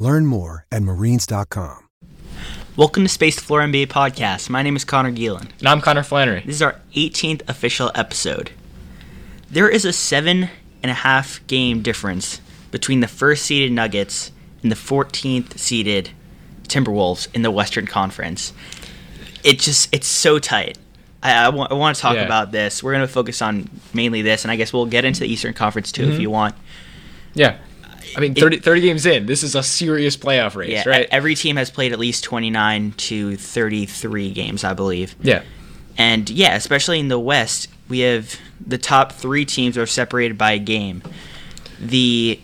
Learn more at marines.com. Welcome to Space Floor NBA Podcast. My name is Connor Geelan. And I'm Connor Flannery. This is our 18th official episode. There is a seven and a half game difference between the first seeded Nuggets and the 14th seeded Timberwolves in the Western Conference. It just, it's so tight. I, I, want, I want to talk Yeah. about this. We're going to focus on mainly this, and I guess we'll get into the Eastern Conference too Mm-hmm. if you want. Yeah. I mean, 30, 30 games in, this is a serious playoff race, Yeah, right? every team has played at least 29 to 33 games, I believe. yeah. And yeah, especially in the West, we have the top three teams are separated by a game. The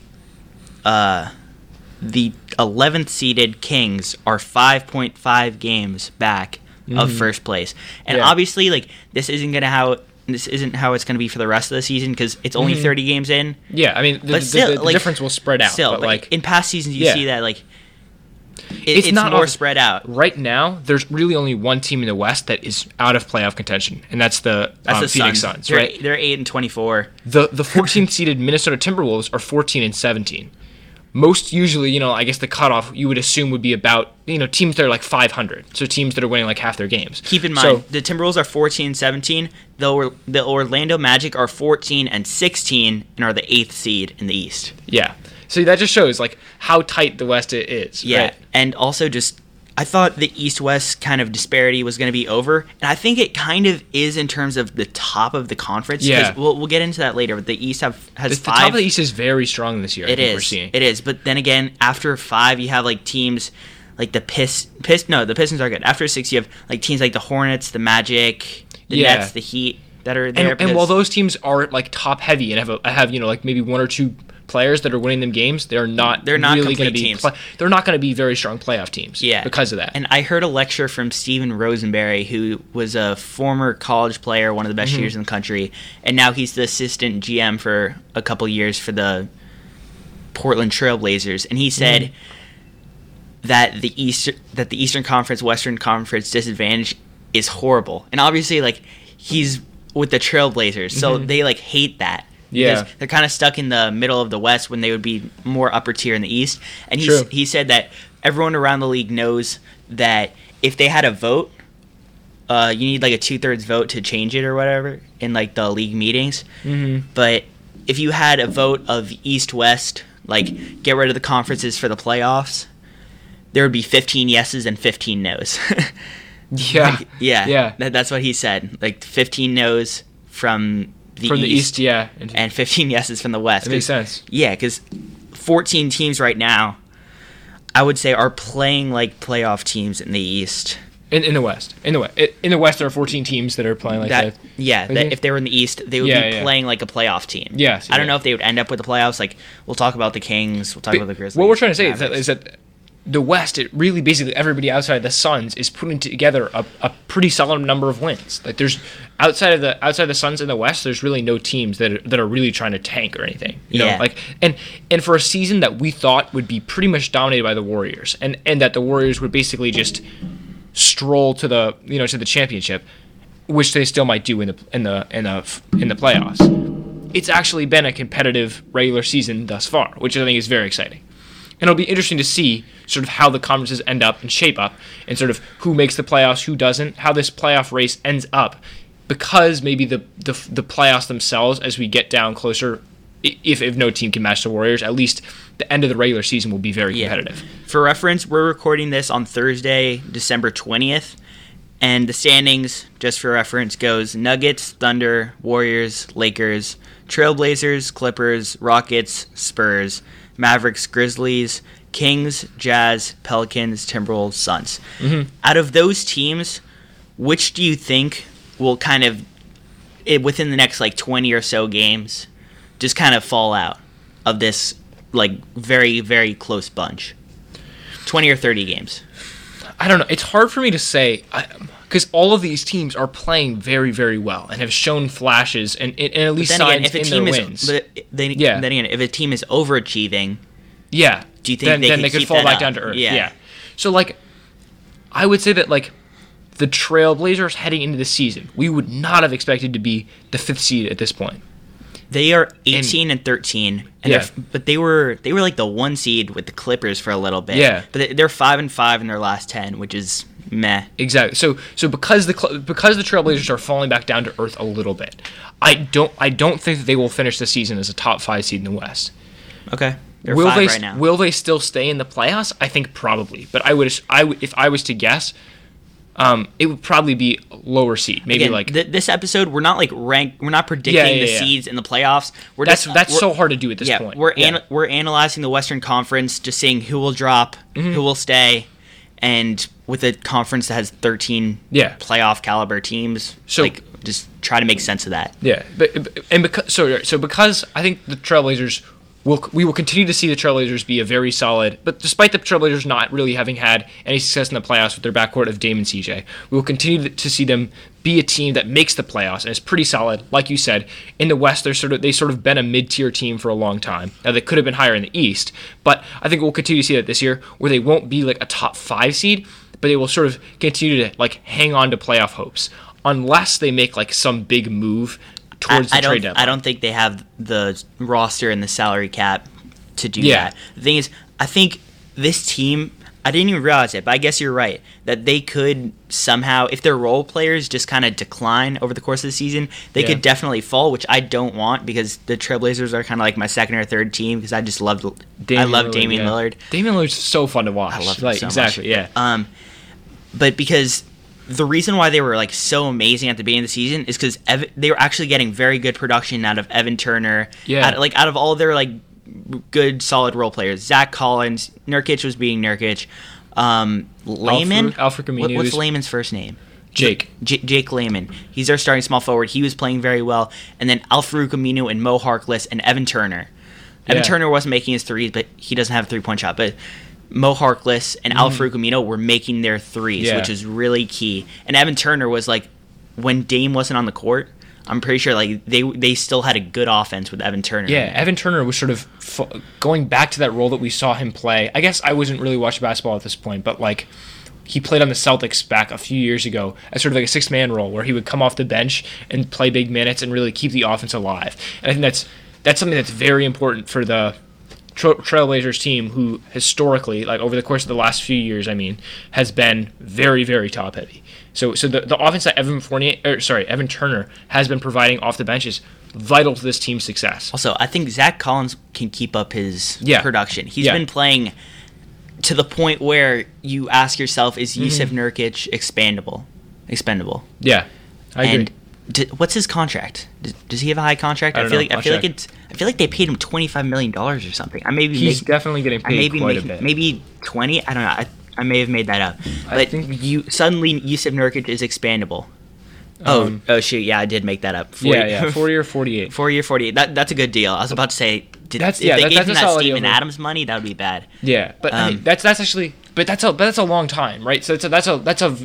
uh, the 11th seeded Kings are 5.5 games back of first place, and Mm-hmm. Yeah. obviously, like this isn't gonna how this isn't how it's gonna be for the rest of the season because it's only 30 games in. Yeah, I mean, the, still, the, the like, difference will spread out. Still, but like, in past seasons, you yeah. see that like it, It's it's, not more all- spread out. right now, there's really only one team in the West that is out of playoff contention, and that's the, That's um, the Phoenix Suns. Suns, They're, right? They're eight and 24. The the 14th seeded Minnesota Timberwolves are 14 and 17. Most usually, you know, I guess the cutoff you would assume would be about, you know, teams that are like 500. So teams that are winning like half their games. Keep in mind, So, the Timberwolves are 14 and 17. The, Or- the Orlando Magic are 14 and 16 and are the eighth seed in the East. yeah. So that just shows like how tight the West is. Yeah. right? And also, just, I thought the East West kind of disparity was going to be over. And I think it kind of is in terms of the top of the conference. Yeah. We'll, we'll get into that later. But the East have has The, the five. top of the East is very strong this year. I It is. seeing. It is. But then again, after five, you have like teams like the Pist. Pist. No, the Pistons are good. After six, you have like teams like the Hornets, the Magic, the Yeah. Nets, the Heat that are there. And, and while those teams are like top heavy and have a, have you know like maybe one or two players that are winning them games, they're not. They're not really gonna be teams. pla- they're not going to be very strong playoff teams. Yeah. Because of that. And I heard a lecture from Steven Rosenberry, who was a former college player, one of the best Mm-hmm. shooters in the country, and now he's the assistant GM for a couple years for the Portland Trailblazers. And he said Mm-hmm. that the East that the Eastern Conference Western Conference disadvantage is horrible. And obviously like he's with the Trailblazers, so they like hate that. Mm-hmm. Yeah. Because they're kind of stuck in the middle of the West when they would be more upper tier in the East. And he he said that everyone around the league knows that if they had a vote, uh, you need like a two thirds vote to change it or whatever in like the league meetings. Mm-hmm. But if you had a vote of East West, like get rid of the conferences for the playoffs, there would be 15 yeses and 15 nos. yeah. yeah, Yeah. That, that's what he said. Like 15 nos from the From East, the East, yeah. And, and 15 yeses from the West. that makes sense. yeah, because 14 teams right now, I would say, are playing like playoff teams in the East. In, in the West. In the West. In the West, there are 14 teams that are playing like That that. yeah, that if they were in the East, they would Yeah, be yeah. playing like a playoff team. Yes, I don't know if they would end up with the playoffs. Like we'll talk about the Kings, we'll talk But about the Grizzlies. what we're trying to say is that, is that the West, it really basically everybody outside the Suns is putting together a, a pretty solid number of wins. Like there's outside of the outside the Suns in the West, there's really no teams that are, that are really trying to tank or anything. You Yeah. know, like and and for a season that we thought would be pretty much dominated by the Warriors, and and that the Warriors would basically just stroll to the you know to the championship, which they still might do in the in the in the in the playoffs. It's actually been a competitive regular season thus far, which I think is very exciting. And it'll be interesting to see sort of how the conferences end up and shape up, and sort of who makes the playoffs, who doesn't, how this playoff race ends up, because maybe the the, the playoffs themselves, as we get down closer, if if no team can match the Warriors, at least the end of the regular season will be very Yeah. competitive. For reference, we're recording this on Thursday, December 20th. And the standings, just for reference, goes Nuggets, Thunder, Warriors, Lakers, Trailblazers, Clippers, Rockets, Spurs, Mavericks, Grizzlies, Kings, Jazz, Pelicans, Timberwolves, Suns. Out of those teams, which do you think will kind of, eh, within the next like 20 or so games, just kind of fall out of this like very very close bunch 20 or 30 games I don't know. It's hard for me to say because all of these teams are playing very, very well and have shown flashes and, and at least Then signs again, if a in team their is, wins. but then, Yeah. then again, if a team is overachieving, yeah. Do you think then, they then could they could fall back up? down to earth? Yeah. Yeah. So like, I would say that like the Trailblazers heading into the season, we would not have expected to be the fifth seed at this point. They are 18 and, 13, and Yeah. but they were they were like the one seed with the Clippers for a little bit. Yeah. but they- they're five and five in their last ten, which is meh. Exactly. So so because the because the Trailblazers are falling back down to earth a little bit, I don't I don't think that they will finish the season as a top five seed in the West. Okay, they're will they right now. will they still stay in the playoffs? I think probably, but I would I would if I was to guess, um, it would probably be lower seed, maybe Again, like th- this episode, we're not like rank, we're not predicting Yeah, yeah, the yeah. seeds in the playoffs. We're that's just that's so hard to do at this point. we're yeah. ana- we're analyzing the Western Conference, just seeing who will drop, Mm-hmm. who will stay, and with a conference that has 13 Yeah. playoff caliber teams, So- like just try to make sense of that. Yeah, but but- and because so so because I think the Trailblazers will we will continue to see the Trailblazers be a very solid. But despite the Trailblazers not really having had any success in the playoffs with their backcourt of Dame and CJ, we will continue to see them be a team that makes the playoffs and is pretty solid. Like you said, in the West, they're sort of they sort of been a mid tier team for a long time. Now they could have been higher in the East, but I think we'll continue to see that this year, where they won't be like a top five seed, but they will sort of continue to like hang on to playoff hopes unless they make like some big move I, towards the I trade don't. deadline. I don't think they have the roster and the salary cap to do Yeah. that. The thing is, I think this team. I didn't even realize it, but I guess you're right that they could somehow, if their role players just kind of decline over the course of the season, they Yeah. could definitely fall, which I don't want because the Trailblazers are kind of like my second or third team because I just loved, I love Lillard, Damian yeah. Lillard. Damian Lillard's so fun to watch. I love him like so exactly, much. yeah. Um, but because the reason why they were like so amazing at the beginning of the season is because Ev- they were actually getting very good production out of Evan Turner. Yeah. out- like out of all their like good solid role players, Zach Collins, Nurkic was being Nurkic. Um, Layman, Alfred What- Camino what's is- Layman's first name? Jake. J- Jake Layman. He's their starting small forward. He was playing very well. And then Al-Farouq Aminu and Mo Harkless and Evan Turner. Evan Yeah. Turner wasn't making his threes, but he doesn't have a three point shot. But Mo Harkless and Al-Farouq Aminu were making their threes, Mm. Yeah. which is really key. And Evan Turner was like, when Dame wasn't on the court, I'm pretty sure like they they still had a good offense with Evan Turner. Yeah, Evan Turner was sort of f- going back to that role that we saw him play. I guess I wasn't really watching basketball at this point, but like he played on the Celtics back a few years ago as sort of like a six man role where he would come off the bench and play big minutes and really keep the offense alive. And I think that's that's something that's very important for the Tra- Trailblazers team, who historically, like over the course of the last few years, I mean, has been very, very top heavy. So, so the, the offense that Evan Fournier, or sorry, Evan Turner has been providing off the bench is vital to this team's success. Also, I think Zach Collins can keep up his Yeah. production. He's Yeah. been playing to the point where you ask yourself, is Mm-hmm. Jusuf Nurkic expandable? Expendable. Yeah, I agree. D- what's his contract? Does, does he have a high contract? I I, feel know. like I I'll feel like it's I feel like they paid him twenty five million dollars or something. I may be He's make- definitely getting I paid be quite making, a bit. maybe twenty. I don't know. I, I may have made that up. I think- you suddenly Jusuf Nurkic is expandable. Oh, Um, oh shoot! Yeah, I did make that up. yeah, yeah, forty or forty-eight. Four year forty. That that's a good deal. I was about to say, did, That's- if yeah, they that- gave that's him that Steven deal. Adams money, that would be bad. Yeah, but I mean, Um, that's that's actually, but that's a but that's a long time, right? So it's a, that's a that's a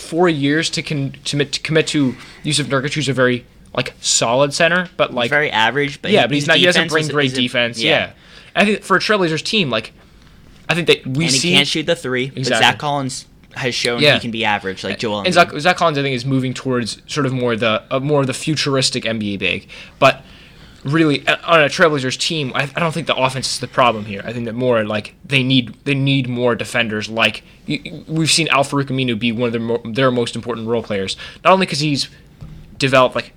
four years to con, to commit to commit to Jusuf Nurkic, who's a very like solid center, but like Very average, but yeah, but he's not. He doesn't bring is- great is defense. Yeah. I think for a Trailblazers team, like I think that we and see he can't shoot the three. But Exactly. Zach Collins has shown Yeah. he can be average, like Joel. and Zach, Zach Collins, I think, is moving towards sort of more the uh, more of the futuristic NBA big. But really, uh, on a Trailblazers team, I, I don't think the offense is the problem here. I think that more like they need they need more defenders. Like we've seen Al-Farouq Aminu be one of their mo- their most important role players, not only because he's developed like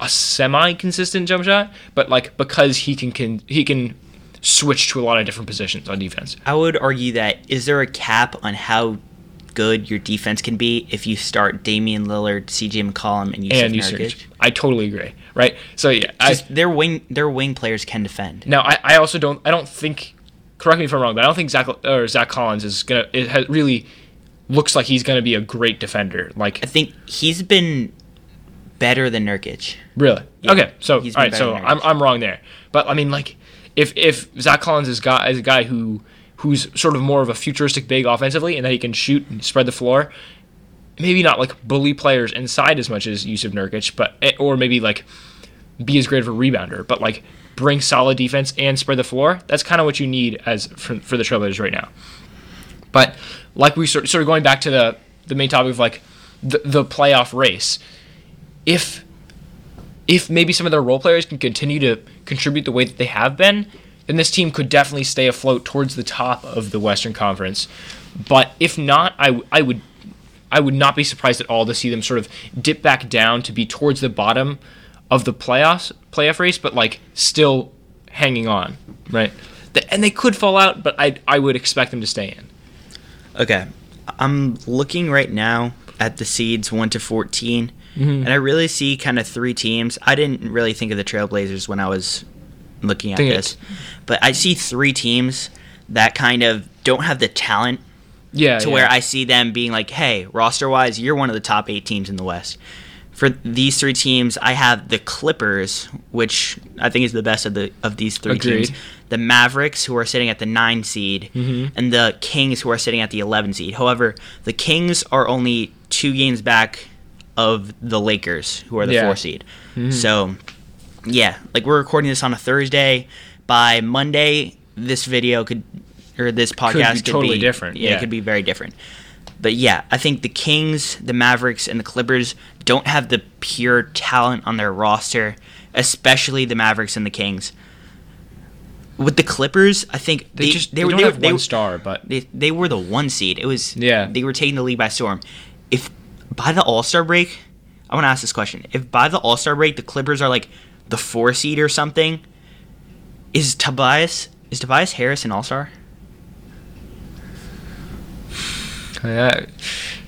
a semi consistent jump shot, but like because he can, can he can switch to a lot of different positions on defense. I would argue that is there a cap on how good your defense can be if you start Damian Lillard, CJ McCollum, and Jusuf and Nurkic? Nurkic. I totally agree. Right. So yeah, I, Just their wing, their wing players can defend. Now, I, I also don't. I don't think. Correct me if I'm wrong, but I don't think Zach or Zach Collins is gonna. It has, really looks like he's gonna be a great defender. Like I think he's been better than Nurkic. really. Yeah, okay, so he's all right, so I'm I'm wrong there. But I mean, like if if Zach Collins is guy is a guy who who's sort of more of a futuristic big offensively and that he can shoot and spread the floor. Maybe not like bully players inside as much as Jusuf Nurkic, but eh, or maybe like be as great of a rebounder, but like bring solid defense and spread the floor. That's kind of what you need as for, for the Trailblazers right now. But like we sort sort of going back to the the main topic of like the, the playoff race, if if maybe some of their role players can continue to contribute the way that they have been, then this team could definitely stay afloat towards the top of the Western Conference. But if not, I, I would I would not be surprised at all to see them sort of dip back down to be towards the bottom of the playoffs playoff race, but like still hanging on, right? And they could fall out, but I I would expect them to stay in. Okay. I'm looking right now at the seeds 1 to 14, mm-hmm. and I really see kind of three teams. I didn't really think of the Trailblazers when I was looking at it- this, but I see three teams that kind of don't have the talent Yeah, to where I see them being like, hey, roster wise, you're one of the top eight teams in the West. For these three teams, I have the Clippers, which I think is the best of the of these three Agreed. teams. The Mavericks, who are sitting at the nine seed, Mm-hmm. and the Kings, who are sitting at the eleven seed. However, the Kings are only two games back of the Lakers, who are the Yeah. Mm-hmm. four seed. So, yeah, like we're recording this on a Thursday. By Monday, this video could or this podcast could, be totally different, Yeah, yeah. it could be very different. But yeah, I think the Kings, the Mavericks, and the Clippers don't have the pure talent on their roster, especially the Mavericks and the Kings. With the Clippers, I think they, just they, were don't they, have were- they one were- star, but they, they were the one seed. It was Yeah. They were taking the lead by storm. If by the All Star break, I want to ask this question: If by the All Star break the Clippers are like the four seed or something, is Tobias is Tobias Harris an All Star? yeah,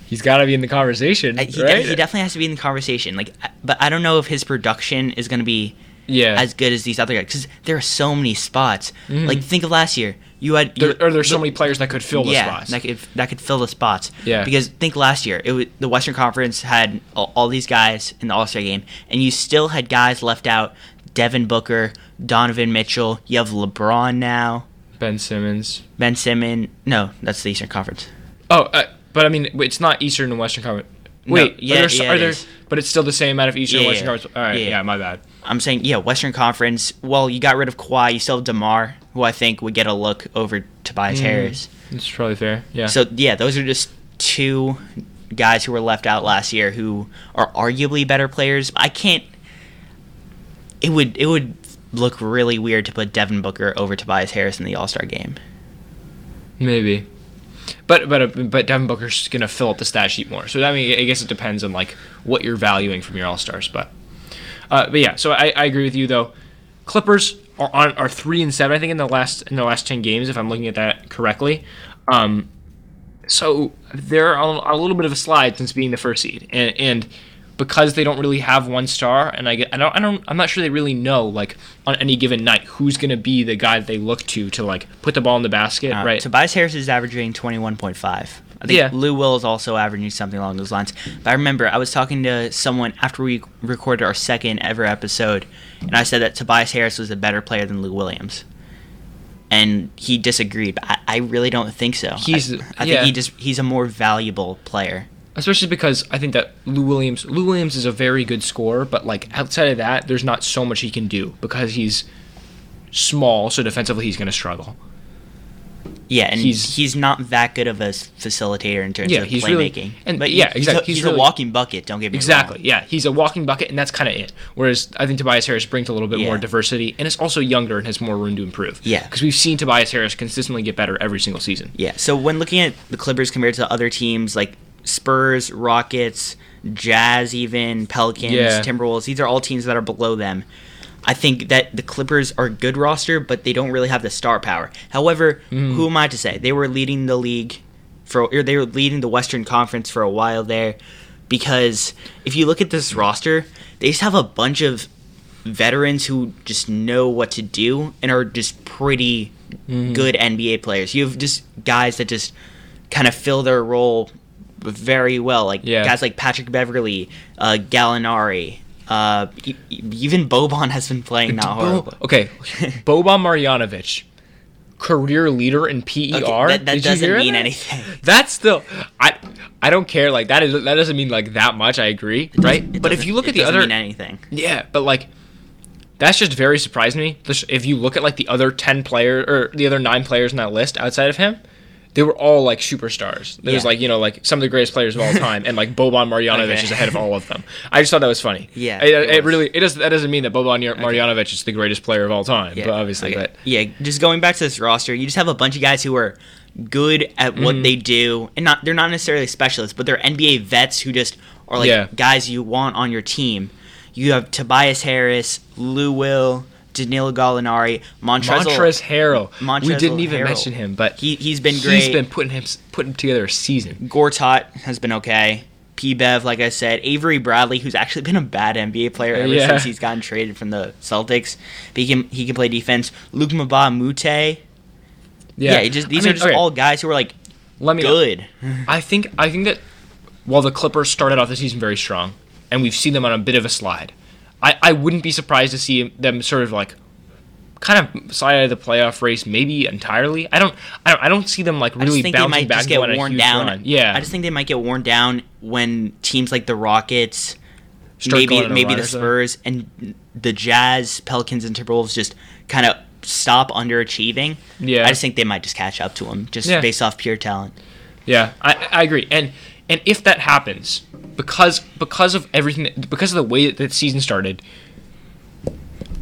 he's got to be in the conversation, He, de- right? he definitely has to be in the conversation. Like, but I don't know if his production is going to be yeah, as good as these other guys because there are so many spots. Mm-hmm. Like, think of last year. You had you, there, or there's so many players that could fill the yeah, spots. that could that could fill the spots. Yeah. Because think last year, it was, the Western Conference had all, all these guys in the All Star game, and you still had guys left out: Devin Booker, Donovan Mitchell. You have LeBron now, ben Simmons. Ben Simmons. No, that's the Eastern Conference. Oh, uh, but I mean, it's not Eastern and Western Conference. No, Wait, yeah, are there, yeah, are there, but it's still the same amount of Eastern Yeah, Western yeah. Conference. All right, Yeah. yeah. my bad. I'm saying, yeah, Western Conference. Well, you got rid of Kawhi. You still have DeMar, who I think would get a look over Tobias Mm. Harris. That's probably fair. Yeah. So yeah, those are just two guys who were left out last year who are arguably better players. I can't. It would it would look really weird to put Devin Booker over Tobias Harris in the All Star game. Maybe. But but uh, but Devin Booker's gonna fill up the stat sheet more. So I mean, I guess it depends on like what you're valuing from your All Stars. But uh, but yeah, so I, I agree with you though. Clippers are on are three and seven, I think, in the last in the last ten games, if I'm looking at that correctly. Um, so they're on a little bit of a slide since being the first seed, and and because they don't really have one star, and I get I don't I don't I'm not sure they really know like on any given night who's gonna be the guy that they look to to like put the ball in the basket, Uh, right? Tobias Harris is averaging twenty one point five. I think Yeah. Lou Will is also averaging something along those lines. But I remember I was talking to someone after we recorded our second ever episode, and I said that Tobias Harris was a better player than Lou Williams. And he disagreed. But I, I really don't think so. He's- I, I yeah. think he just he's a more valuable player. Especially because I think that Lou Williams Lou Williams is a very good scorer, but like outside of that, there's not so much he can do because he's small, so defensively he's going to struggle. Yeah, and He's- he's not that good of a facilitator in terms Yeah, of he's really- playmaking. and- but yeah, he's, exactly, he's, he's a walking bucket. Don't get me Exactly. wrong. Yeah, he's a walking bucket, and that's kind of it. Whereas I think Tobias Harris brings a little bit more diversity, and is also younger and has more room to improve. Yeah. because we've seen Tobias Harris consistently get better every single season. Yeah. So when looking at the Clippers compared to other teams like Spurs, Rockets, Jazz, even Pelicans, Yeah. Timberwolves, these are all teams that are below them. I think that the Clippers are a good roster, but they don't really have the star power. However, Mm. who am I to say? They were leading the league for, or they were leading the Western Conference for a while there. Because if you look at this roster, they just have a bunch of veterans who just know what to do and are just pretty Mm-hmm. good NBA players. You have just guys that just kind of fill their role very well, like Yeah. guys like Patrick Beverley, uh, Gallinari. Uh, e- even Boban has been playing not Bo- horrible. okay, Boban Marjanovic career leader in PER. Okay, that that doesn't mean that? anything. That's still I I don't care. Like that is that doesn't mean like that much. I agree, right? But if you look at the other, mean anything. yeah, but like that's just very surprising to me. If you look at like the other ten player or the other nine players in that list outside of him, they were all like superstars. There's Yeah. like you know like some of the greatest players of all time, and like Boban Marjanovic Okay. is ahead of all of them. I just thought that was funny. Yeah, it, it it really it does that doesn't mean that Boban Marjanovic is the greatest player of all time, Yeah, but obviously, okay. but yeah, just going back to this roster, you just have a bunch of guys who are good at what Mm-hmm. they do, and not they're not necessarily specialists, but they're NBA vets who just are like Yeah. guys you want on your team. You have Tobias Harris, Lou Will, Danilo Gallinari, Montrezl. Montrez Harrell. we didn't even Harrell. mention him, but He he's been great. He's been putting him putting together a season. Gortat has been okay. P. Bev, like I said, Avery Bradley, who's actually been a bad NBA player ever Yeah. since he's gotten traded from the Celtics, but he can he can play defense. Luke Mbah Mute, yeah, it just I these mean, are just okay, all guys who are like let me good. I think I think that while the Clippers started off the season very strong, and we've seen them on a bit of a slide, I, I wouldn't be surprised to see them sort of like kind of slide out of the playoff race, maybe entirely. I don't I don't, I don't see them like I just really think they bouncing might back just get going on a worn down. run. Yeah, I just think they might get worn down when teams like the Rockets, Start maybe going on a maybe the. Spurs and the Jazz, Pelicans, and Timberwolves just kind of stop underachieving. Yeah. I just think they might just catch up to them just Yeah. based off pure talent. Yeah, I, I agree. And and if that happens, because because of everything, because of the way that the season started,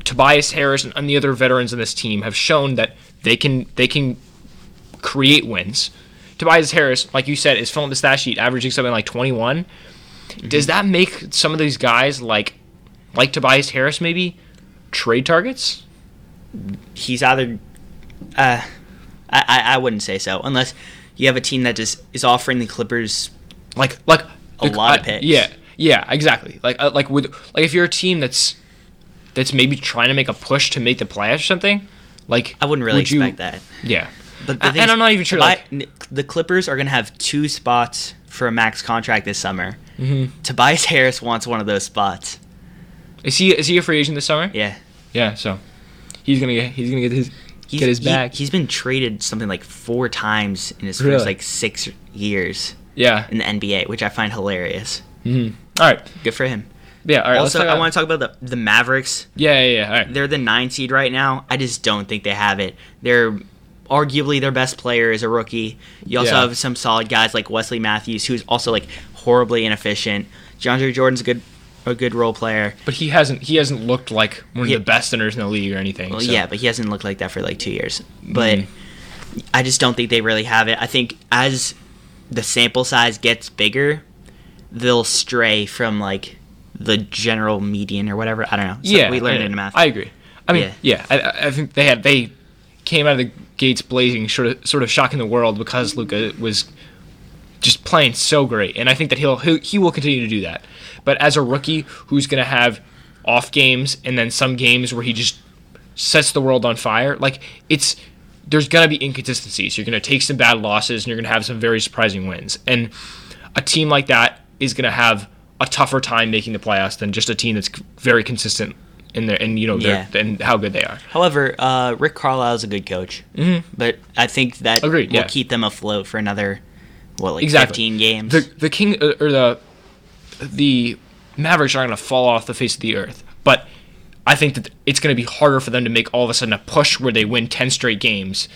Tobias Harris and, and the other veterans in this team have shown that they can they can create wins. Tobias Harris, like you said, is filling the stat sheet, averaging something like 21. Does that make some of these guys like like Tobias Harris maybe trade targets? he's either uh I, I I wouldn't say so unless you have a team that just is offering the Clippers like like A lot of picks. Yeah, yeah, exactly. Like uh, like with like if you're a team that's that's maybe trying to make a push to make the playoffs or something, like I wouldn't really would you- expect that. Yeah, But the thing and I'm not even sure. Tobi- Like, the Clippers are gonna have two spots for a max contract this summer. Mm-hmm. Tobias Harris wants one of those spots. is he is he a free agent this summer? Yeah, Yeah, so he's gonna get he's gonna get his he's, get his he- back. he's been traded something like four times in his Really? first like six years yeah. in the NBA, which I find hilarious. Mm-hmm. All right. Good for him. Yeah. All right. also, I want to talk about the the Mavericks. Yeah, yeah, yeah. All right. They're the nine seed right now. I just don't think they have it. They're arguably their best player is a rookie. You also Yeah. have some solid guys like Wesley Matthews, who's also like horribly inefficient. DeAndre Jordan's a good a good role player. But he hasn't he hasn't looked like one of Yeah. the best centers in the league or anything. Well, so- yeah, but he hasn't looked like that for like two years. But Mhm. I just don't think they really have it. I think as the sample size gets bigger, they'll stray from like the general median or whatever. I don't know. So yeah, we learned I, in math. I agree. I mean, Yeah. yeah, I- I, I think they had they came out of the gates blazing, sort of sort of shocking the world because Luka was just playing so great, and I think that he'll he, he will continue to do that. But as a rookie who's going to have off games and then some games where he just sets the world on fire, like it's there's going to be inconsistencies. You're going to take some bad losses and you're going to have some very surprising wins. And a team like that is going to have a tougher time making the playoffs than just a team that's very consistent in their and you know their Yeah. and how good they are. However, uh, Rick Carlisle is a good coach, mm-hmm. but I think that Agreed, will yeah. keep them afloat for another what like Exactly. 15 games. The the king uh, or the the Mavericks are going to fall off the face of the earth, but I think that it's going to be harder for them to make all of a sudden a push where they win 10 straight games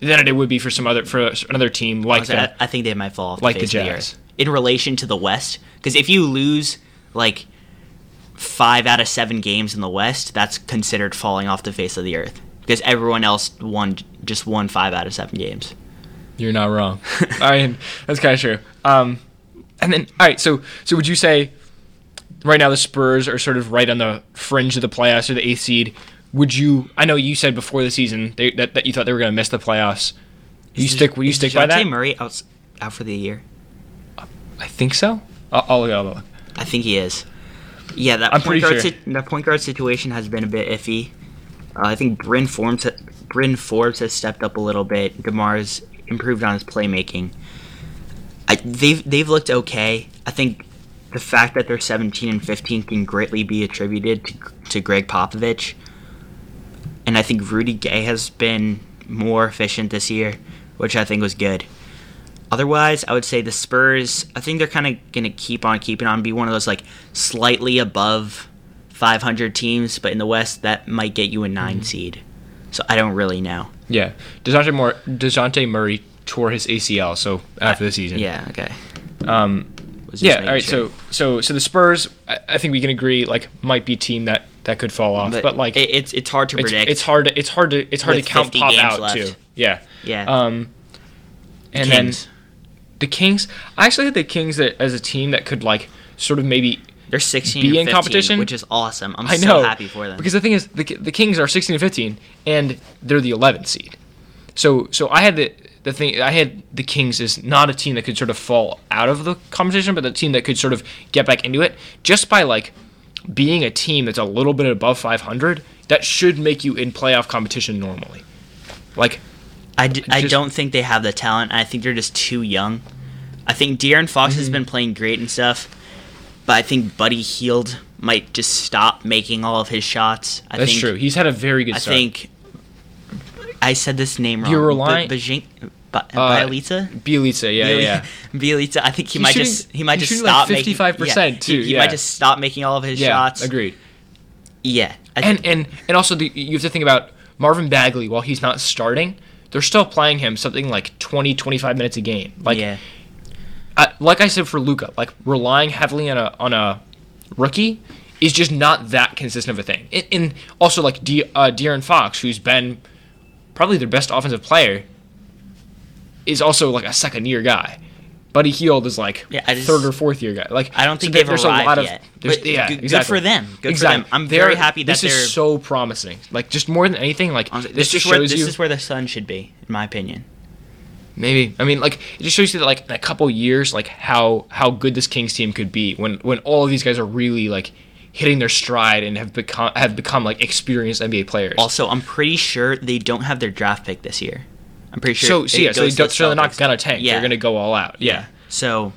than it would be for some other for another team like Honestly, the I, I think they might fall off like the the face of the earth in relation to the West. Because if you lose like five out of seven games in the West, that's considered falling off the face of the earth. Because everyone else won just won five out of seven games. You're not wrong. I mean, that's kind of true. Um, and then, all right. So, so would you say right now the Spurs are sort of right on the fringe of the playoffs or the eighth seed? Would you? I know you said before the season they, that, that you thought they were going to miss the playoffs. You Is- stick? Will you stick by that? Murray out, out for the year. I think so. I'll, I'll look. I'll. I think he is. Yeah, that I'm point guard sure. sit- that point guard situation has been a bit iffy. Uh, I think Bryn Forbes, Bryn Forbes has stepped up a little bit. DeMar's improved on his playmaking. I, they've they've looked okay. I think the fact that they're 17 and 15 can greatly be attributed to, to Gregg Popovich. And I think Rudy Gay has been more efficient this year, which I think was good. Otherwise, I would say the Spurs. I think they're kind of gonna keep on keeping on, be one of those like slightly above 500 teams, but in the West that might get you a 9 Mm-hmm. seed. So I don't really know. Yeah, Dejounte, Moore, Dejounte Murray tore his ACL, so after the season. Yeah. Okay. Um, yeah. All right. sure. So so so the Spurs, I, I think we can agree, like might be a team that that could fall off, but, like it, it's it's hard to it's, predict. it's hard to it's hard to it's hard With to count Pop out left. too. Yeah. Yeah. Um, and Kings. then the Kings. I actually had the Kings that, as a team that could like sort of maybe. They're 16 be and in 15, competition? which is awesome. I'm I so know happy for them. because the thing is the the Kings are 16 and 15 and they're the 11th seed. So so I had the the thing I had the Kings is not a team that could sort of fall out of the competition, but the team that could sort of get back into it just by like being a team that's a little bit above 500. That should make you in playoff competition normally. Like I, d- I just- don't think they have the talent. I think they're just too young. I think De'Aaron Fox Mm-hmm. has been playing great and stuff, but I think Buddy Hield might just stop making all of his shots. I that's think, true. He's had a very good start. I start. think I said this name wrong. You're relying- B- Bajin- Ba- Uh, Bjelica? Bjelica, yeah, yeah, yeah. Bjelica. I think he He's might shooting- just he might just shooting like stop making 55% yeah, too, He, he yeah. might just stop making all of his Yeah, shots. agreed. Yeah, I And and and also the, you have to think about Marvin Bagley while he's not starting, they're still playing him something like 20 25 minutes a game. Like yeah, I, like I said for Luka, like relying heavily on a on a rookie is just not that consistent of a thing. And, and also like De, uh, De'Aaron Fox, who's been probably their best offensive player, is also like a second year guy. Buddy Hield is like Yeah, just- third or fourth year guy. Like I don't think there- they've there's arrived a lot yet. of But yeah, good- good for them. Good for exactly. them. I'm They're- very happy that this they're- is so promising. Like just more than anything, like Honestly, this, this, just is where shows this you is where the sun should be, in my opinion. Maybe. I mean, like it just shows you that like in a couple years, like how how good this Kings team could be when when all of these guys are really like hitting their stride and have become have become like experienced NBA players. Also, I'm pretty sure they don't have their draft pick this year. I'm pretty sure. so so it yeah, so, to so they're not gonna tank. Yeah. They're gonna go all out. Yeah. So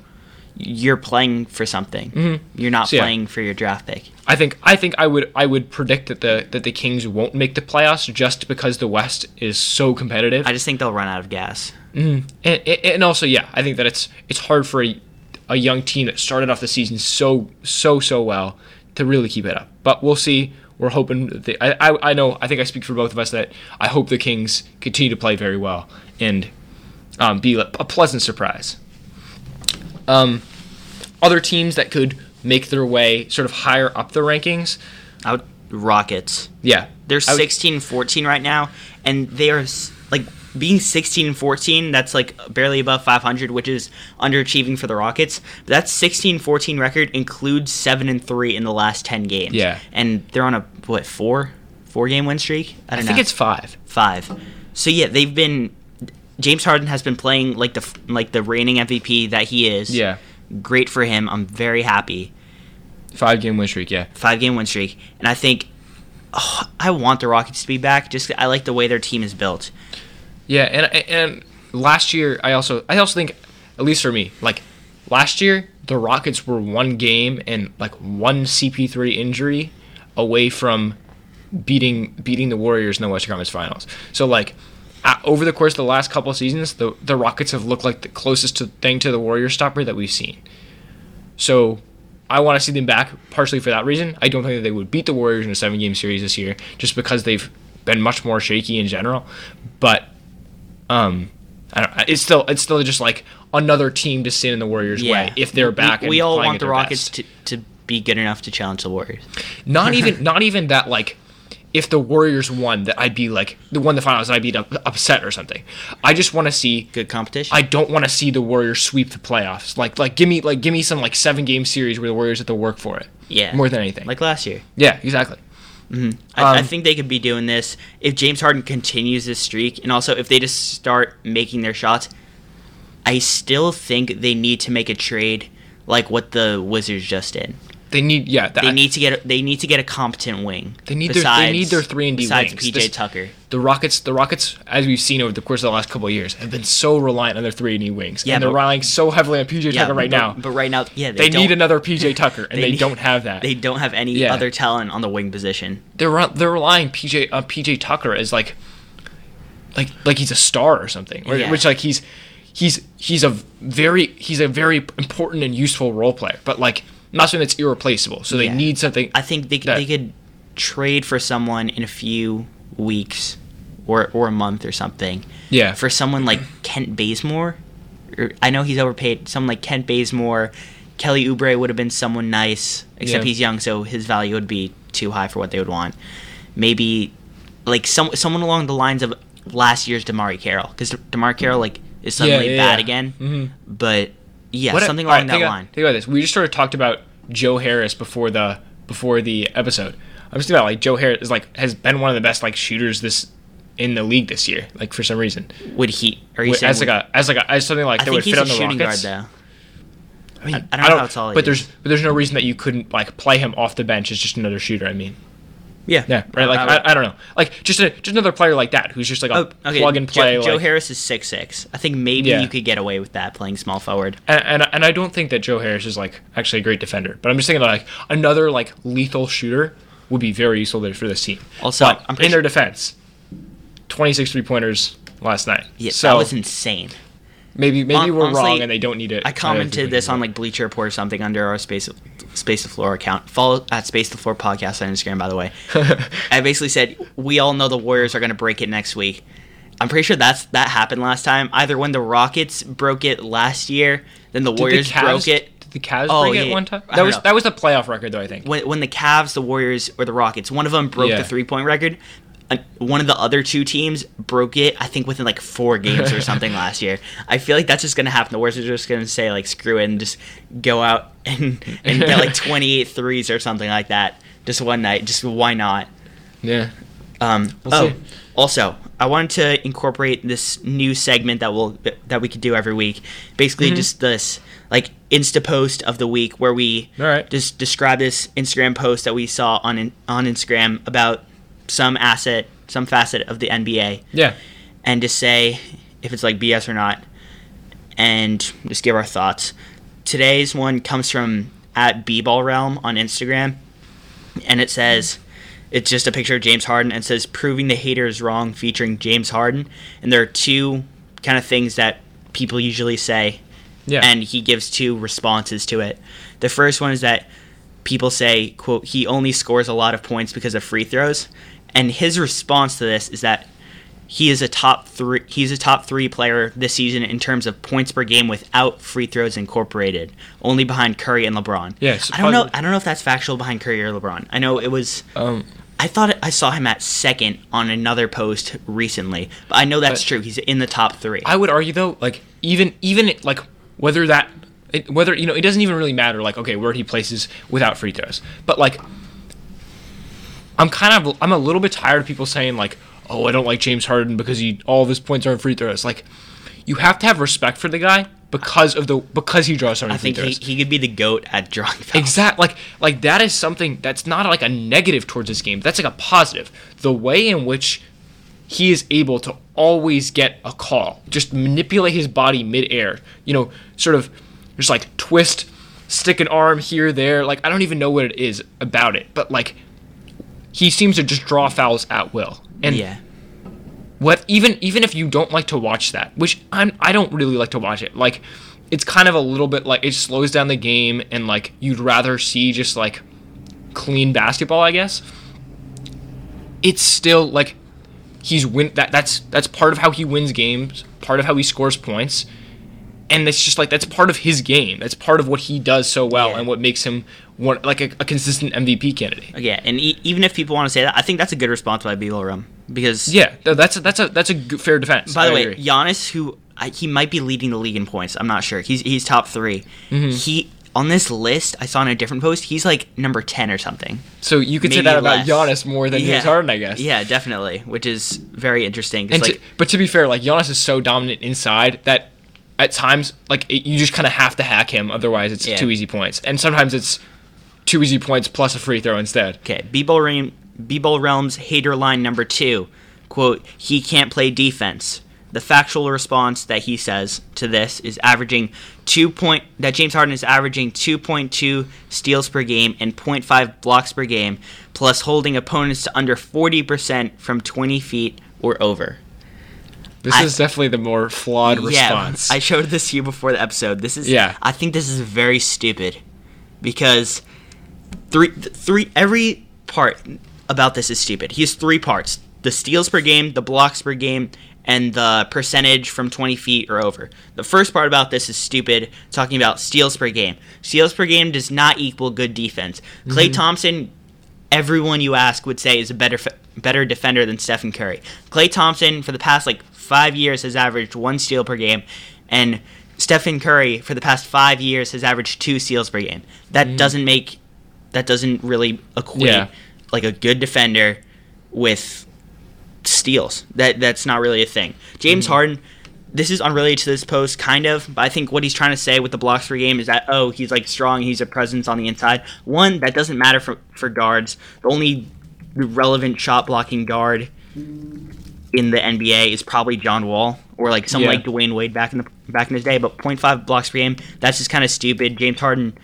you're playing for something. Mm-hmm. You're not So, yeah. playing for your draft pick. I think I think I would I would predict that the that the Kings won't make the playoffs just because the West is so competitive. I just think they'll run out of gas. Mm-hmm. and, and and also yeah, I think that it's it's hard for a, a young team that started off the season so so so well to really keep it up. But we'll see. We're hoping. That they, I, I I know. I think I speak for both of us that I hope the Kings continue to play very well and um, be a pleasant surprise. Um, other teams that could make their way sort of higher up the rankings. I would, Rockets. Yeah, They're I 16 14 right now, and they are like being 16 and 14. That's like barely above 500, which is underachieving for the Rockets. But that 16 14 record includes seven and three in the last 10 games. Yeah. and they're on a what four four game win streak. I I don't think know. it's five. five. So yeah, they've been. James Harden has been playing like the like the reigning MVP that he is. Yeah, great for him. I'm very happy. five game win streak. Yeah, Five game win streak, and I think oh, I want the Rockets to be back. Just I like the way their team is built. Yeah, and and last year I also I also think at least for me like last year the Rockets were one game and like one CP3 injury away from beating beating the Warriors in the Western Conference Finals. So like over the course of the last couple seasons, the the Rockets have looked like the closest to, thing to the Warrior stopper that we've seen. So I want to see them back partially for that reason. I don't think that they would beat the Warriors in a seven game series this year just because they've been much more shaky in general. But um, I don't, it's still it's still just like another team to sit in the Warriors' way if they're back. We, we all want the Rockets best. to, to be good enough to challenge the Warriors. Not even not even that like if the Warriors won that I'd be like the won the finals I'd be upset or something. I just want to see Good competition. I don't want to see the Warriors sweep the playoffs. Like like give me like give me some like seven game series where the Warriors have to work for it. yeah, More than anything. like last year. yeah, exactly. I, I Um, think they could be doing this if James Harden continues this streak, and also if they just start making their shots. I still think they need to make a trade like what the Wizards just did. They need yeah, that, They need to get they need to get a competent wing. They need their- they need their 3 and D besides wings. PJ This- Tucker. the Rockets, the Rockets, as we've seen over the course of the last couple of years, have been so reliant on their three and D wings, Yeah, and they're but- relying so heavily on PJ Tucker right but, now. But right now, yeah, they don't- need another PJ Tucker, and they, need- don't have that. They don't have any Yeah. other talent on the wing position. they're they're relying PJ on PJ Tucker as like like like he's a star or something. Or- Yeah. Which like he's he's he's a very he's a very important and useful role player, but like not saying that's irreplaceable. So they Yeah. need something. I think they, that- they could trade for someone in a few weeks or, or a month or something. Yeah. For someone like Kent Bazemore. Or, I know he's overpaid. Someone like Kent Bazemore. Kelly Oubre would have been someone nice, except Yeah. he's young, so his value would be too high for what they would want. Maybe like some someone along the lines of last year's DeMarre Carroll, because DeMarre Carroll like is suddenly yeah, bad yeah. again. Mhm. But yeah, What- something right, along that think, line. About, think about this. We just sort of talked about Joe Harris before the before the episode. I'm just thinking about like Joe Harris is like has been one of the best like shooters this in the league this year. Like for some reason, Would he? Are you saying as like would- a as like a as something like I that would fit a on the shooting Rockets. guard though. I mean, I don't know how tall but is. there's but there's no reason that you couldn't like play him off the bench as just another shooter. I mean, Yeah, yeah, right. Like I I, I don't know, like just a just another player like that who's just like a Oh, okay. plug and play. Joe, Joe Harris is six six. I think maybe Yeah. you could get away with that playing small forward. and, and and I don't think that Joe Harris is like actually a great defender, but I'm just thinking that like another like lethal shooter would be very useful there for this team. Also, but I'm in their defense, 26 three pointers last night. Yeah, so that was insane. maybe maybe Hon- we're honestly, wrong and they don't need it. I commented this on like Bleacher Report or something under our Space Space the Floor account. Follow at Space the Floor podcast on Instagram, by the way. I basically said we all know the Warriors are going to break it next week. I'm pretty sure that's that happened last time. Either when the Rockets broke it last year, then the Did Warriors the Cavs, broke it. Did the Cavs Oh, break yeah, it one time? That was know. that was the playoff record though. I think. when when the Cavs, the Warriors, or the Rockets, one of them broke Yeah. the three point record. uh, One of the other two teams broke it, I think, within like four games or something last year. I feel like that's just gonna happen. The Warriors are just gonna say like, "Screw it," and just go out and and get like 28 threes or something like that, just one night. Just why not? Yeah. Um, We'll oh, see. also, I wanted to incorporate this new segment that will that we could do every week. Basically, Mm-hmm. just this like Insta post of the week where we right. just describe this Instagram post that we saw on on Instagram about some asset, some facet of the NBA, Yeah. and just say if it's like BS or not, and just give our thoughts. Today's one comes from at B-Ball Realm on Instagram, and it says it's just a picture of James Harden and says proving the haters wrong featuring James Harden. And there are two kind of things that people usually say, Yeah. and he gives two responses to it. The first one is that people say, "quote He only scores a lot of points because of free throws," and his response to this is that he is a top three. He's a top three player this season in terms of points per game without free throws incorporated, only behind Curry and LeBron. Yeah, I don't know. I don't know if that's factual behind Curry or LeBron. I know it was. Um. I thought I saw him at second on another post recently, but I know that's true. He's in the top three. I would argue though, like even even like whether that it, whether you know it doesn't even really matter like okay where he places without free throws, but like I'm kind of I'm a little bit tired of people saying like oh I don't like James Harden because he all of his points are in free throws. Like you have to have respect for the guy because of the because he draws so many I free think he, throws. he could be the goat at drawing fouls. Exact like like that is something that's not like a negative towards this game. That's like a positive. The way in which he is able to always get a call, just manipulate his body midair. You know, sort of just like twist, stick an arm here, there. Like I don't even know what it is about it, but like he seems to just draw fouls at will. And yeah. what even even if you don't like to watch that, which I'm I don't really like to watch it. Like it's kind of a little bit like it slows down the game and like you'd rather see just like clean basketball, I guess. It's still like he's win that that's that's part of how he wins games, part of how he scores points. And it's just like that's part of his game. That's part of what he does so well Yeah. and what makes him one like a, a consistent MVP candidate. Yeah, and e- even if people want to say that, I think that's a good response by B-Ball Realm because Yeah, th- that's a, that's a that's a g- fair defense. By the I way, agree. Giannis, who I, he might be leading the league in points. I'm not sure. He's he's top 3 Mm-hmm. He on this list I saw in a different post. He's like number ten or something. So you could say Maybe that about less. Giannis more than James Harden, I guess. Yeah, definitely, which is very interesting. And like, to, but to be fair, like Giannis is so dominant inside that at times, like it, you just kind of have to hack him, otherwise it's Yeah. two easy points. And sometimes it's two easy points plus a free throw instead. Okay, B-Ball, Realm, B-Ball Realms hater line number two, quote, he can't play defense. The factual response that he says to this is averaging two point that James Harden is averaging 2.2 steals per game and 0.5 blocks per game, plus holding opponents to under 40% from 20 feet or over. This I- is definitely the more flawed response. Yeah, I showed this to you before the episode. This is Yeah. I think this is very stupid because three three every part about this is stupid. He has three parts: the steals per game, the blocks per game, and the percentage from 20 feet or over. The first part about this is stupid, talking about steals per game. Steals per game does not equal good defense. Klay mm-hmm. Thompson everyone you ask would say is a better better defender than Stephen Curry. Klay Thompson for the past like five years has averaged one steal per game, and Stephen Curry for the past five years has averaged two steals per game. That mm-hmm. doesn't make that doesn't really equate Yeah. like a good defender with steals. That that's not really a thing. James mm-hmm. Harden. This is unrelated to this post, kind of, but I think what he's trying to say with the blocks per game is that oh, he's like strong, he's a presence on the inside. One that doesn't matter for for guards. The only relevant shot blocking guard in the NBA is probably John Wall or like someone Yeah. like Dwyane Wade back in the back in his day. But 0.5 blocks per game, that's just kind of stupid. James Harden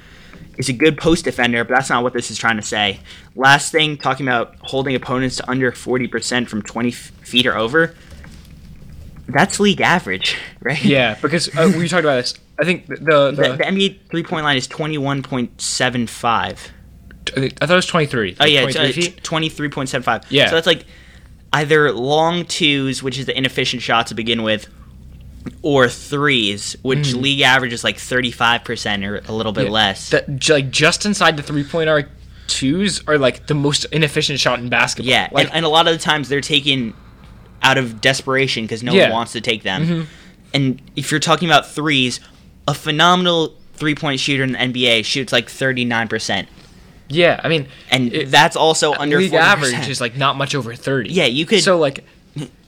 is a good post defender, but that's not what this is trying to say. Last thing, talking about holding opponents to under 40% from 20 f- feet or over. That's league average, right? yeah, because uh, we talked about this. I think the the, The, the NBA three point line is 21.75. I thought it was 23. Oh yeah, twenty it's, three uh, feet. twenty three point seven five. Yeah. So that's like either long twos, which is the inefficient shot to begin with, or threes, which league average is like thirty five percent or a little bit Mm-hmm. Yeah. less. That like just inside the three point arc, twos are like the most inefficient shot in basketball. yeah, like and, and a lot of the times they're taken out of desperation because no Yeah. Mm-hmm. one wants to take them. And if you're talking about threes, a phenomenal three point shooter in the NBA shoots like thirty nine percent, yeah. I mean, and it- that's also under league 40%. average is like not much over 30. Yeah, you could- So like,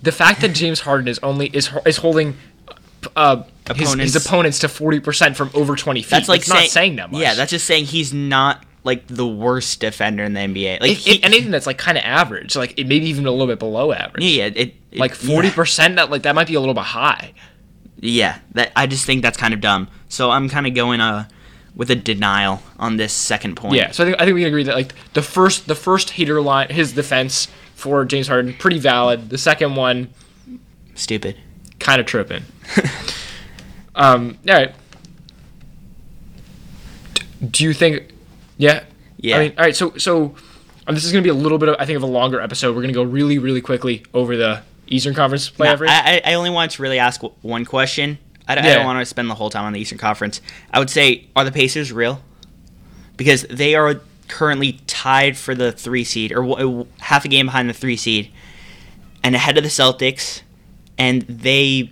the fact that James Harden is only is is holding. Uh, his, Opponents. his opponents to forty percent from over twenty feet. That's like It's not saying, that much. Yeah, that's just saying he's not like the worst defender in the NBA. Like If- he, if anything that's like kind of average, like it maybe even a little bit below average. yeah, yeah, it, it- like yeah. forty percent. That like that might be a little bit high. Yeah, that I just think that's kind of dumb. So I'm kind of going uh with a denial on this second point. Yeah, so I think I think we can agree that like the first the first hater line, his defense for James Harden, pretty valid. The second one, stupid. Kind of tripping. um, all right. D- Do you think? Yeah. Yeah. I mean, all right. So so, um, this is gonna be a little bit of I think of a longer episode. We're gonna go really really quickly over the Eastern Conference play. I, I only want to really ask w- one question. I, don't- I don't want to spend the whole time on the Eastern Conference. I would say, are the Pacers real? Because they are currently tied for the three seed, or w- half a game behind the three seed, and ahead of the Celtics, and they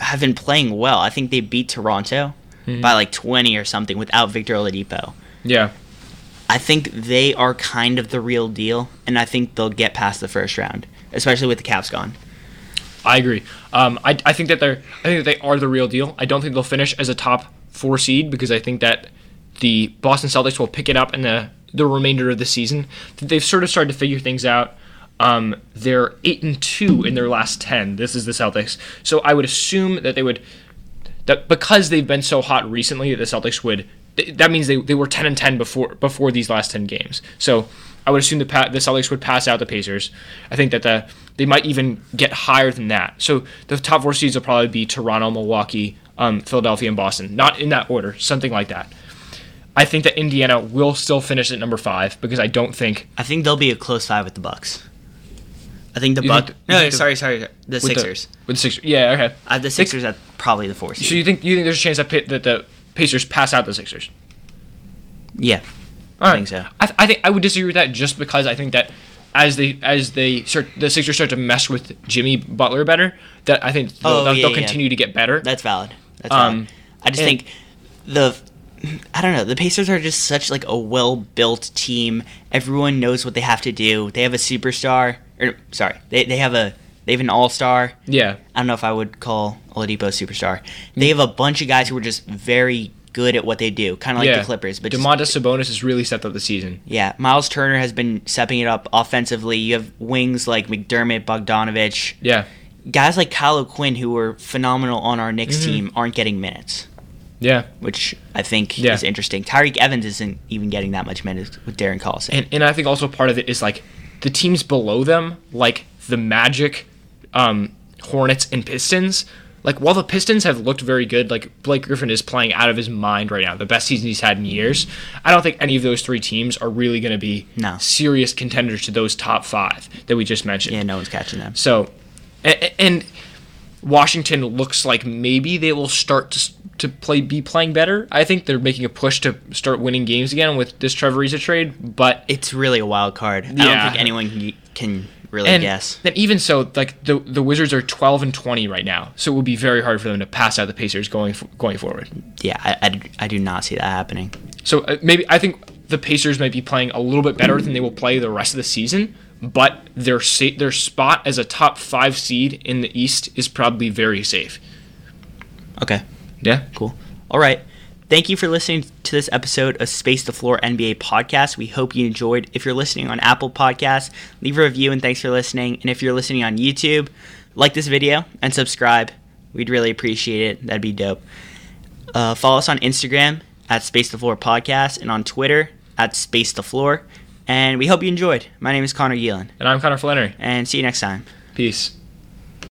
have been playing well. I think they beat Toronto Mm-hmm. by like 20 or something without Victor Oladipo. yeah. I think they are kind of the real deal, and I think they'll get past the first round, especially with the Cavs gone. I agree. Um, I, I think that they're I think that they are the real deal. I don't think they'll finish as a top four seed because I think that the Boston Celtics will pick it up in the the remainder of the season. They've sort of started to figure things out. Um, they're eight and two in their last ten. This is the Celtics, so I would assume that they would that because they've been so hot recently, the Celtics would. th- That means they, they were ten and ten before before these last ten games. So I would assume the the Celtics would pass out the Pacers. I think that the they might even get higher than that. So the top four seeds will probably be Toronto, Milwaukee, um, Philadelphia, and Boston. Not in that order, something like that. I think that Indiana will still finish at number five because I don't think I think they'll be a close five with the Bucks. I think the You Bucks. think the- No, the- sorry, sorry, the with Sixers. The, with the Sixers, yeah, okay. I have the Sixers at probably the four seed. So you think you think there's a chance that that the Pacers pass out the Sixers? yeah, All I think so. I, th- I think I would disagree with that just because I think that as they as they start the Sixers start to mess with Jimmy Butler better, that I think they'll, Oh, they'll, yeah, they'll yeah. continue to get better. That's valid. That's Um, valid. I just and- think the. I don't know. The Pacers are just such like a well-built team. Everyone knows what they have to do. They have a superstar. Or sorry, they they have a they have an all-star. yeah, I don't know if I would call Oladipo a superstar. They have a bunch of guys who are just very good at what they do, kind of like yeah. the Clippers. But just- Domantas Sabonis has really stepped up the season. yeah, Miles Turner has been stepping it up offensively. You have wings like McDermott, Bogdanovich. Yeah, Guys like Kyle O'Quinn, who were phenomenal on our Knicks Mm-hmm. team, aren't getting minutes, yeah, which I think Yeah. is interesting. Tyreke Evans isn't even getting that much minutes with Darren Collison. and and I think also part of it is like the teams below them, like the Magic, um, Hornets, and Pistons. Like while the Pistons have looked very good, like Blake Griffin is playing out of his mind right now, the best season he's had in years. I don't think any of those three teams are really going to be No. serious contenders to those top five that we just mentioned. Yeah, no one's catching them. So, a- and Washington looks like maybe they will start to to play be playing better. I think they're making a push to start winning games again with this Trevor Ariza trade, but It's really a wild card. I don't think anyone can, can really and guess. then even so, like the the Wizards are 12 and 20 right now, so it would be very hard for them to pass out the Pacers going going forward. Yeah, I, I, I do not see that happening. So uh, maybe I think the Pacers might be playing a little bit better than they will play the rest of the season, but their sa- their spot as a top five seed in the East is probably very safe. Okay. Yeah. Cool. All right. Thank you for listening to this episode of Space the Floor NBA podcast. We hope you enjoyed. If you're listening on Apple Podcasts, leave a review and thanks for listening. And if you're listening on YouTube, like this video and subscribe. We'd really appreciate it. That'd be dope. Uh, follow us on Instagram at Space the Floor Podcast and on Twitter at Space the Floor. And we hope you enjoyed. My name is Connor Yeelan. And I'm Connor Flannery. And see you next time. Peace.